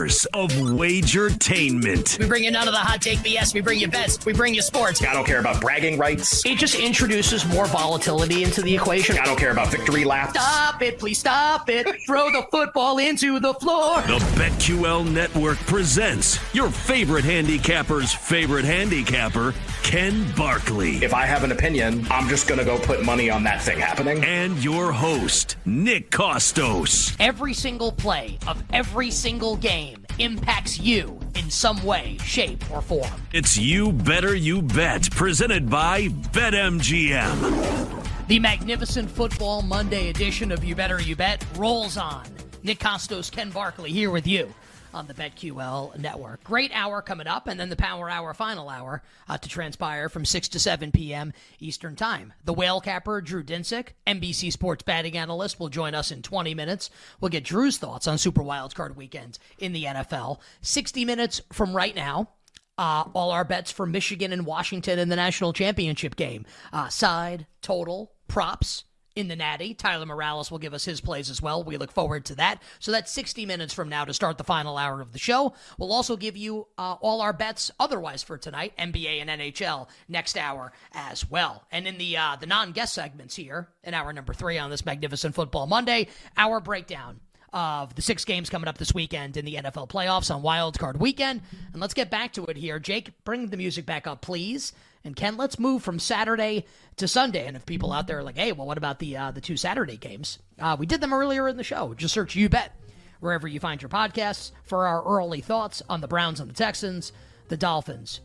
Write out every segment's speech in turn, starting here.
years of wagertainment. We bring you none of the hot take BS. We bring you bets. We bring you sports. I don't care about bragging rights. It just introduces more volatility into the equation. I don't care about victory laps. Stop it, please stop it. Throw the football into the floor. The BetQL Network presents your favorite handicapper's favorite handicapper, Ken Barkley. If I have an opinion, I'm just going to go put money on that thing happening. And your host, Nick Kostos. Every single play of every single game impacts you in some way, shape, or form. It's You Better You Bet, presented by BetMGM. The magnificent Football Monday edition of You Better You Bet rolls on. Nick Kostos, Ken Barkley here with you on the BetQL network. Great hour coming up, and then the Power Hour final hour uh, to transpire from 6 to 7 p.m. Eastern Time. The whale capper, Drew Dinsick, NBC Sports batting analyst, will join us in 20 minutes. We'll get Drew's thoughts on Super Wildcard weekend in the NFL. 60 minutes from right now. Uh, all our bets for Michigan and Washington in the national championship game. Uh, side, total, props, in the Natty. Tyler Morales will give us his plays as well. We look forward to that. So that's 60 minutes from now to start the final hour of the show. We'll also give you uh, all our bets otherwise for tonight, NBA and NHL next hour as well. And in the uh, the non-guest segments here, in hour number three on this magnificent football Monday, our breakdown of the six games coming up this weekend in the NFL playoffs on Wild Card Weekend. And let's get back to it here. Jake, bring the music back up, please. And Ken, let's move from Saturday to Sunday. And if people out there are like, hey, well, what about the uh, the two Saturday games? Uh, we did them earlier in the show. Just search You Bet wherever you find your podcasts for our early thoughts on the Browns and the Texans, the Dolphins,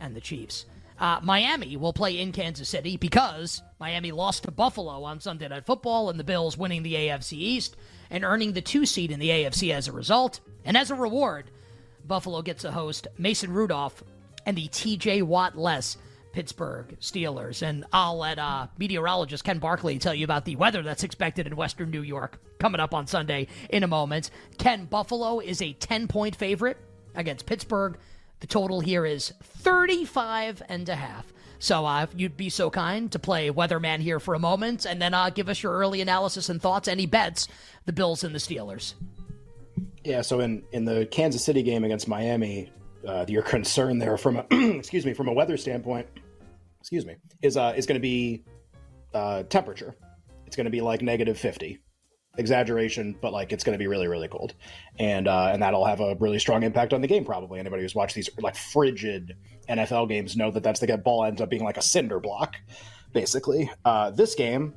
and the Chiefs. Uh, Miami will play in Kansas City because Miami lost to Buffalo on Sunday Night Football, and the Bills winning the AFC East and earning the two seed in the AFC as a result. And as a reward, Buffalo gets to host Mason Rudolph and the TJ Watt less Pittsburgh Steelers. And I'll let uh, meteorologist Ken Barkley tell you about the weather that's expected in Western New York coming up on Sunday in a moment. Ken Buffalo is a 10 point favorite against Pittsburgh. The total here is 35 and a half. So uh, if you'd be so kind to play weatherman here for a moment and then uh, give us your early analysis and thoughts, any bets, the Bills and the Steelers. Yeah, so in, in the Kansas City game against Miami, uh, your concern there from a excuse me from a weather standpoint, excuse me, is uh, is going to be uh, temperature. It's going to be like negative fifty. Exaggeration, but like it's going to be really really cold, and uh, and that'll have a really strong impact on the game. Probably anybody who's watched these like frigid NFL games know that that's the ball ends up being like a cinder block, basically. Uh, this game,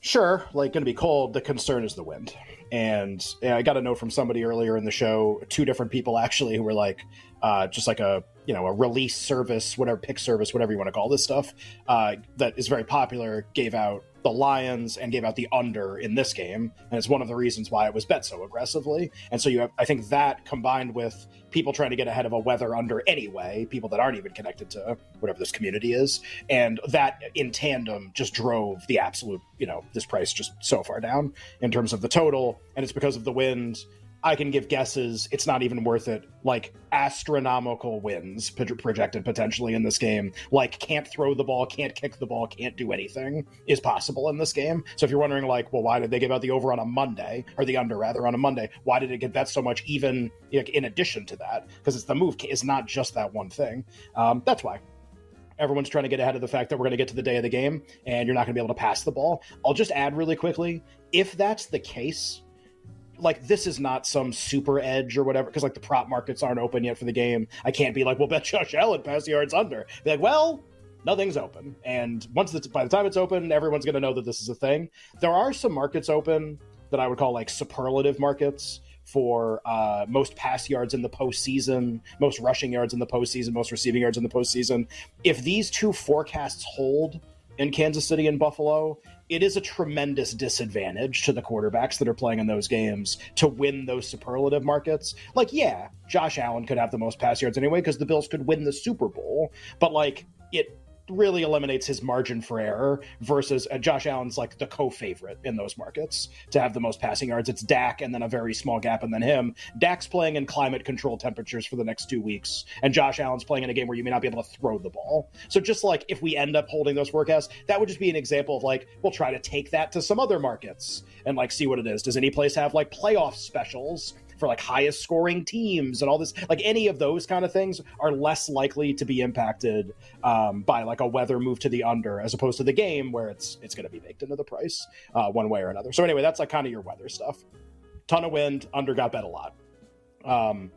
sure, like going to be cold. The concern is the wind. And yeah, I got a note from somebody earlier in the show, two different people actually, who were like, uh, just like a you know a release service, whatever pick service, whatever you want to call this stuff, uh, that is very popular, gave out the Lions and gave out the under in this game, and it's one of the reasons why it was bet so aggressively. And so you have, I think that combined with people trying to get ahead of a weather under anyway, people that aren't even connected to whatever this community is, and that in tandem just drove the absolute, you know, this price just so far down in terms of the total, and it's because of the wind I can give guesses. It's not even worth it. Like astronomical wins projected potentially in this game. Like can't throw the ball, can't kick the ball, can't do anything is possible in this game. So if you're wondering, like, well, why did they give out the over on a Monday or the under rather on a Monday? Why did it get bet so much? Even in addition to that, because it's the move is not just that one thing. Um, that's why everyone's trying to get ahead of the fact that we're going to get to the day of the game and you're not going to be able to pass the ball. I'll just add really quickly if that's the case, like this is not some super edge or whatever because like the prop markets aren't open yet for the game. I can't be like, well, bet Josh Allen pass yards under. Be like, well, nothing's open, and once it's by the time it's open, everyone's going to know that this is a thing. There are some markets open that I would call like superlative markets for uh, most pass yards in the postseason, most rushing yards in the postseason, most receiving yards in the postseason. If these two forecasts hold in Kansas City and Buffalo, it is a tremendous disadvantage to the quarterbacks that are playing in those games to win those superlative markets. Like, yeah, Josh Allen could have the most pass yards anyway because the Bills could win the Super Bowl, but like it really eliminates his margin for error versus uh, Josh Allen's like the co-favorite in those markets to have the most passing yards. It's Dak and then a very small gap and then him. Dak's playing in climate controlled temperatures for the next two weeks, and Josh Allen's playing in a game where you may not be able to throw the ball. So just like if we end up holding those forecasts, that would just be an example of like we'll try to take that to some other markets and like see what it is. Does any place have like playoff specials for like highest scoring teams and all this. Like any of those kind of things are less likely to be impacted um, by like a weather move to the under as opposed to the game where it's it's going to be baked into the price uh, one way or another. So anyway, that's like kind of your weather stuff. Ton of wind, under got bet a lot. Um,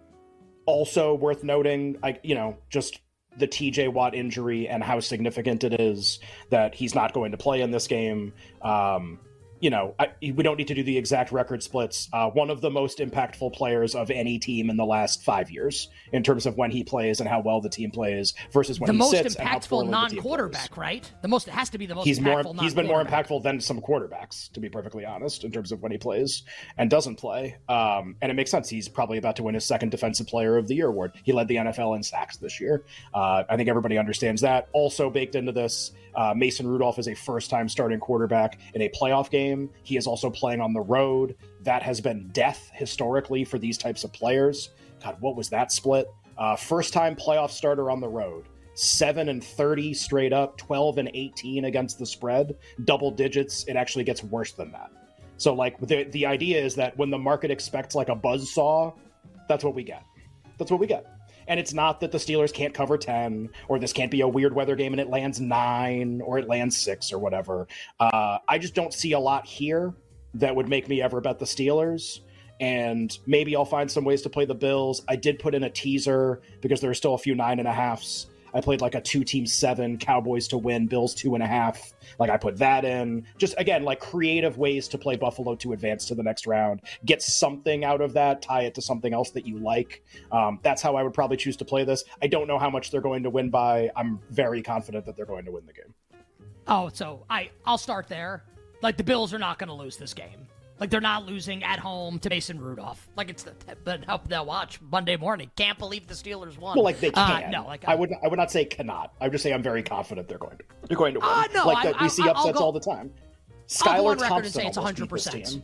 also worth noting, I you know just the TJ Watt injury and how significant it is that he's not going to play in this game. Um, you know, I, we don't need to do the exact record splits. Uh, one of the most impactful players of any team in the last five years in terms of when he plays and how well the team plays versus when the he most sits impactful non-quarterback, right? The most it has to be the most. He's more. He's been more impactful than some quarterbacks, to be perfectly honest, in terms of when he plays and doesn't play. Um, and it makes sense. He's probably about to win his second Defensive Player of the Year award. He led the NFL in sacks this year. Uh, I think everybody understands that. Also baked into this, uh, Mason Rudolph is a first-time starting quarterback in a playoff game. He is also playing on the road. That has been death historically for these types of players. God, what was that split? Uh, first-time playoff starter on the road. 7 and 30 straight up, 12 and 18 against the spread, double digits. It actually gets worse than that. So like the the idea is that when the market expects like a buzz saw, that's what we get. That's what we get. And it's not that the Steelers can't cover 10 or this can't be a weird weather game and it lands 9 or it lands 6 or whatever. Uh, I just don't see a lot here that would make me ever bet the Steelers and maybe I'll find some ways to play the Bills. I did put in a teaser because there are still a few nine and a halfs. I played like a two team seven, Cowboys to win, Bills two and a half. Like I put that in. Just again, like creative ways to play Buffalo to advance to the next round. Get something out of that, tie it to something else that you like. Um, that's how I would probably choose to play this. I don't know how much they're going to win by. I'm very confident that they're going to win the game. Oh, so I I'll start there. Like the Bills are not going to lose this game. Like they're not losing at home to Mason Rudolph. Like it's the the help they'll watch Monday morning. Can't believe the Steelers won. Well, like they Uh, can. no, like I would. I would not say cannot. I would just say I'm very confident they're going to. They're going to win. Uh, no, like that we see upsets go- all the time. Skylar on record and Thompson say it's almost beat this 100%.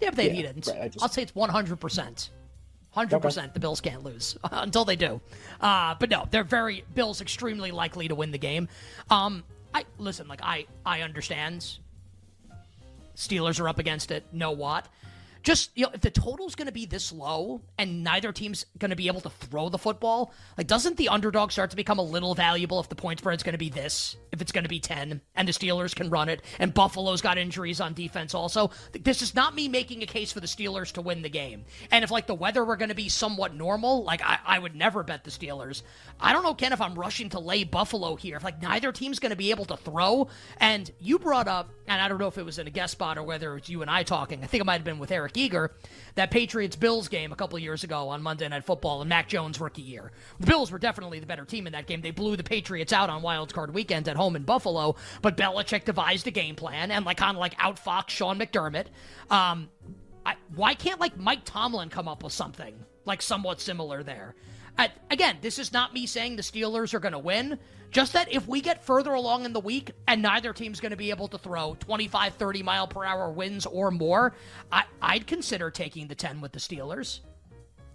Yeah, but they Yeah, needn't. right, I just- I'll say it's 100%. 100% the Bills can't lose until they do. Uh, but no, they're very Bills extremely likely to win the game. Um, I listen, like I I understand Steelers are up against it, no what. Just you know, if the total's going to be this low and neither team's going to be able to throw the football, like doesn't the underdog start to become a little valuable if the point spread's going to be this? If it's going to be ten and the Steelers can run it and Buffalo's got injuries on defense also. This is not me making a case for the Steelers to win the game. And if like the weather were going to be somewhat normal, like I, I would never bet the Steelers. I don't know, Ken, if I'm rushing to lay Buffalo here. If like neither team's going to be able to throw, and you brought up, and I don't know if it was in a guest spot or whether it's you and I talking. I think it might have been with Eric Eager, that Patriots Bills game a couple years ago on Monday Night Football and Mac Jones rookie year. The Bills were definitely the better team in that game. They blew the Patriots out on Wild Card Weekend at home in Buffalo, but Belichick devised a game plan and like kind of like outfoxed Sean McDermott. Um, I, why can't like Mike Tomlin come up with something like somewhat similar there? Uh, again, this is not me saying the Steelers are going to win. Just that if we get further along in the week and neither team's going to be able to throw 25, 30 mile per hour winds or more, I, I'd consider taking the 10 with the Steelers.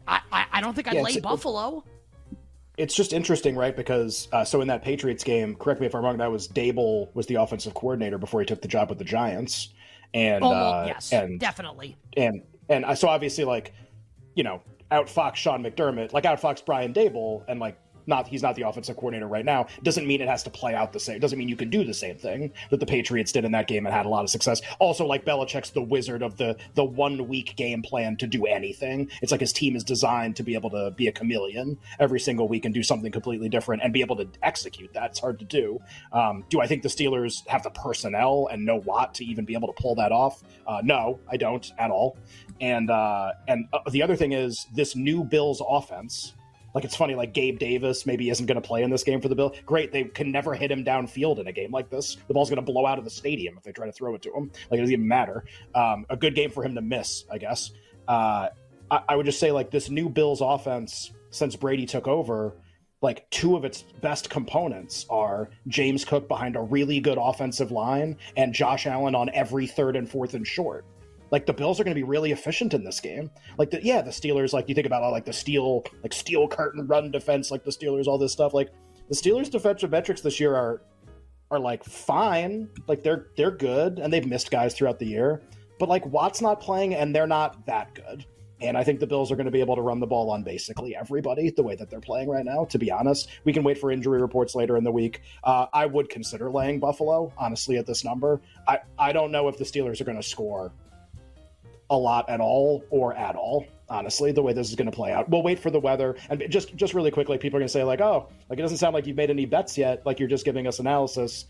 I, I, I don't think I'd Yeah, lay it's- Buffalo. It's just interesting, right? Because uh, so in that Patriots game, correct me if I'm wrong, that was Daboll was the offensive coordinator before he took the job with the Giants, and Oh, well, uh, yes, and definitely. and and I so obviously like, you know, outfox Sean McDermott, like outfox Brian Daboll, and like not he's not the offensive coordinator right now. Doesn't mean it has to play out the same. Doesn't mean you can do the same thing that the Patriots did in that game and had a lot of success. Also, like Belichick's the wizard of the the one week game plan to do anything. It's like his team is designed to be able to be a chameleon every single week and do something completely different and be able to execute that. It's hard to do. Um, do I think the Steelers have the personnel and know what to even be able to pull that off? Uh, no, I don't at all. And uh, and uh, the other thing is this new Bills offense. Like it's funny, like Gabe Davis maybe isn't going to play in this game for the Bill. Great, they can never hit him downfield in a game like this. The ball's going to blow out of the stadium if they try to throw it to him. Like it doesn't even matter. Um, a good game for him to miss, I guess. Uh, I, I would just say like this new Bills offense since Brady took over, like two of its best components are James Cook behind a really good offensive line and Josh Allen on every third and fourth and short. Like the Bills are going to be really efficient in this game. Like the yeah, the Steelers. Like you think about all like the steel, like steel curtain run defense, like the Steelers, all this stuff. Like the Steelers' defensive metrics this year are are like fine. Like they're they're good, and they've missed guys throughout the year. But like Watt's not playing, and they're not that good. And I think the Bills are going to be able to run the ball on basically everybody the way that they're playing right now, to be honest. We can wait for injury reports later in the week. Uh, I would consider laying Buffalo, honestly, at this number. I, I don't know if the Steelers are going to score a lot at all or at all honestly the way this is going to play out. We'll wait for the weather. And just just really quickly people are going to say like oh like it doesn't sound like you've made any bets yet like you're just giving us analysis.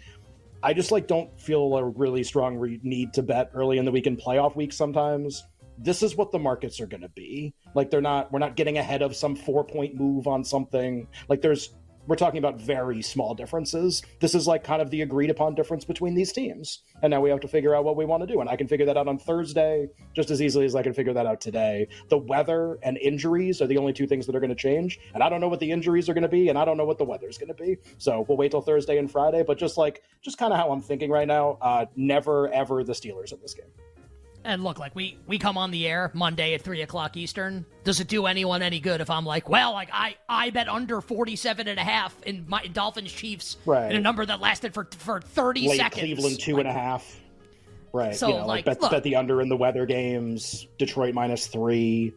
I just like don't feel a really strong re- need to bet early in the week in playoff week sometimes. This is what the markets are going to be. Like they're not we're not getting ahead of some four point move on something. Like there's we're talking about very small differences. This is like kind of the agreed upon difference between these teams. And now we have to figure out what we want to do. And I can figure that out on Thursday just as easily as I can figure that out today. The weather and injuries are the only two things that are going to change. And I don't know what the injuries are going to be, and I don't know what the weather is going to be. So we'll wait till Thursday and Friday. But just like, just kind of how I'm thinking right now, uh, never ever the Steelers in this game. And look, like we we come on the air Monday at three o'clock Eastern. Does it do anyone any good if I'm like, well, like I I bet under 47 and a half in my Dolphins Chiefs right. in a number that lasted for for 30 Late seconds. Cleveland two like, and a half. Right. So, you know, like, bet, look- bet the under in the weather games. Detroit minus three.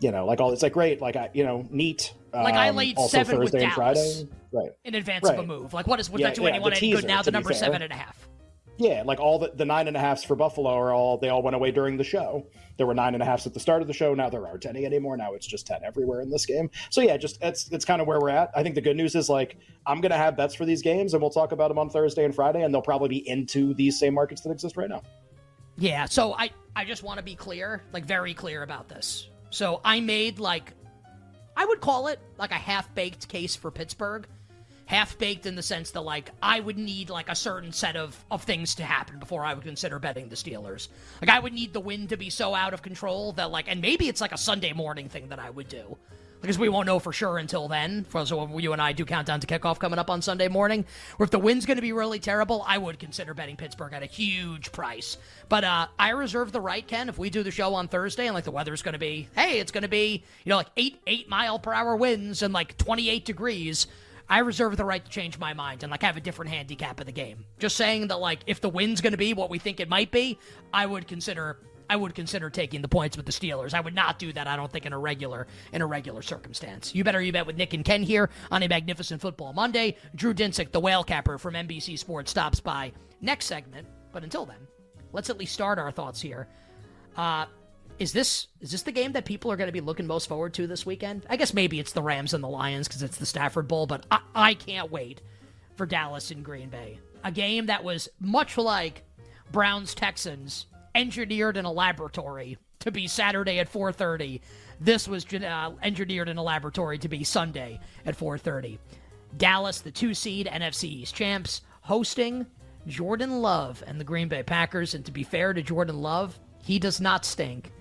You know, like all it's like great. Like I, you know, neat. Like, I Um, laid also seven with Thursday and Dallas. Friday. Right. in advance of a move. Like what is would Yeah, that do yeah, anyone any good now? The number seven and a half. Yeah, like all the, the nine and a halfs for Buffalo are all they all went away during the show. There were nine and a halfs at the start of the show. Now there aren't any anymore. Now it's just ten everywhere in this game. So yeah, just that's kind of where we're at. I think the good news is like I'm gonna have bets for these games, and we'll talk about them on Thursday and Friday, and they'll probably be into these same markets that exist right now. Yeah, so I I just want to be clear, like very clear about this. So I made like I would call it like a half-baked case for Pittsburgh. Half-baked in the sense that like I would need like a certain set of of things to happen before I would consider betting the Steelers. Like I would need the wind to be so out of control that like and maybe it's like a Sunday morning thing that I would do. Because we won't know for sure until then. So you and I do countdown to kickoff coming up on Sunday morning. Or if the wind's going to be really terrible, I would consider betting Pittsburgh at a huge price. But uh, I reserve the right, Ken, if we do the show on Thursday and like the weather's going to be, hey, it's going to be you know like eight eight mile per hour winds and like twenty eight degrees. I reserve the right to change my mind and like have a different handicap of the game. Just saying that like if the win's going to be what we think it might be, I would consider I would consider taking the points with the Steelers. I would not do that. I don't think in a regular in a regular circumstance. You better you bet with Nick and Ken here on a magnificent football Monday. Drew Dinsick, the whale capper from NBC Sports, stops by next segment. But until then, let's at least start our thoughts here. Uh, is this is this the game that people are going to be looking most forward to this weekend? I guess maybe it's the Rams and the Lions because it's the Stafford Bowl, but I, I can't wait for Dallas and Green Bay. A game that was much like Browns Texans, engineered in a laboratory to be Saturday at 4:30. This was uh, engineered in a laboratory to be Sunday at 4:30. Dallas, the two seed NFC East champs, hosting Jordan Love and the Green Bay Packers. And to be fair to Jordan Love, he does not stink.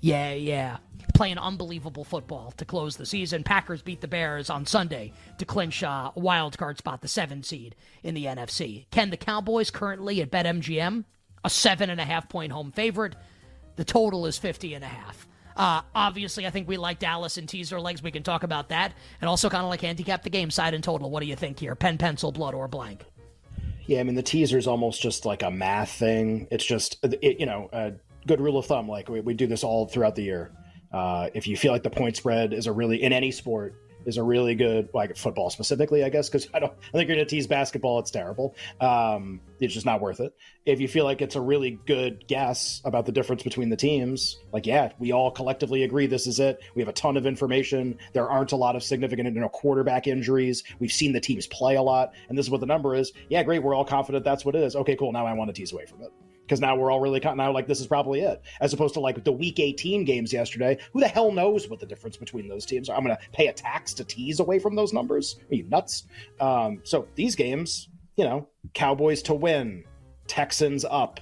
Yeah, yeah. Playing unbelievable football to close the season. Packers beat the Bears on Sunday to clinch uh, a wild card spot, the seven seed in the NFC. Can the Cowboys currently at BetMGM, a seven and a half point home favorite? The total is 50 and a half. Uh, obviously, I think we like Dallas and teaser legs. We can talk about that. And also kind of like handicap the game side in total. What do you think here? Pen, pencil, blood, or blank? Yeah, I mean the teaser is almost just like a math thing. It's just it, you know a good rule of thumb. Like we, we do this all throughout the year. Uh, if you feel like the point spread is a really in any sport is a really good like football specifically, I guess because I don't I think you're gonna tease basketball. It's terrible. Um, it's just not worth it. If you feel like it's a really good guess about the difference between the teams, like yeah, we all collectively agree this is it. We have a ton of information. There aren't a lot of significant you know quarterback injuries. We've seen the teams play a lot, and this is what the number is. Yeah, great. We're all confident that's what it is. Okay, cool. Now I want to tease away from it because now we're all really con- now like this is probably it as opposed to like the week 18 games yesterday who the hell knows what the difference between those teams are? I'm gonna pay a tax to tease away from those numbers? Are you nuts? Um, so these games you know cowboys to win texans up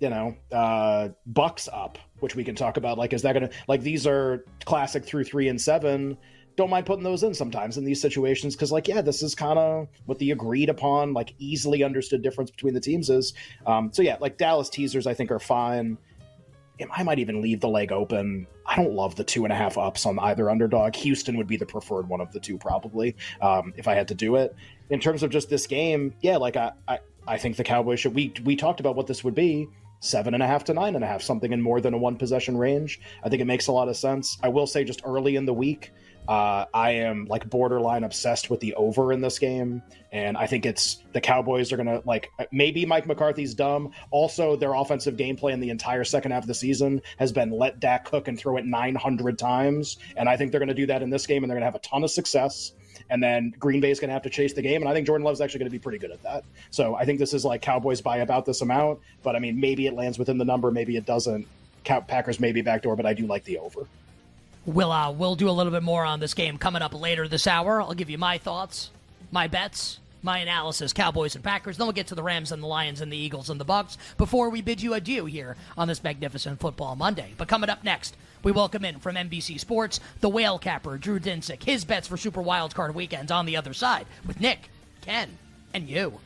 you know uh bucs up which we can talk about like is that gonna like these are classic through three and seven don't mind putting those in sometimes in these situations because like yeah this is kind of what the agreed upon like easily understood difference between the teams is. Um, so yeah like dallas teasers i think are fine. I might even leave the leg open. I don't love the two and a half ups on either underdog. Houston would be the preferred one of the two probably um, if i had to do it. In terms of just this game yeah like i i, I think the cowboys should we we talked about what this would be seven and a half to nine and a half, something in more than a one possession range. I think it makes a lot of sense. I will say, just early in the week, uh, I am like borderline obsessed with the over in this game, and I think it's the Cowboys are gonna like maybe Mike McCarthy's dumb. Also, their offensive gameplay in the entire second half of the season has been let Dak cook and throw it 900 times, and I think they're gonna do that in this game, and they're gonna have a ton of success. And then Green Bay is to have to chase the game, and I think Jordan Love's actually to be pretty good at that. So I think this is like Cowboys by about this amount, but I mean maybe it lands within the number, maybe it doesn't. Packers maybe backdoor, but I do like the over. We'll, uh, we'll do a little bit more on this game coming up later this hour. I'll give you my thoughts, my bets, my analysis, Cowboys and Packers. Then we'll get to the Rams and the Lions and the Eagles and the Bucs before we bid you adieu here on this magnificent football Monday. But coming up next, we welcome in from NBC Sports the whale capper Drew Dinsick. His bets for Super Wildcard weekends on the other side with Nick, Ken, and you.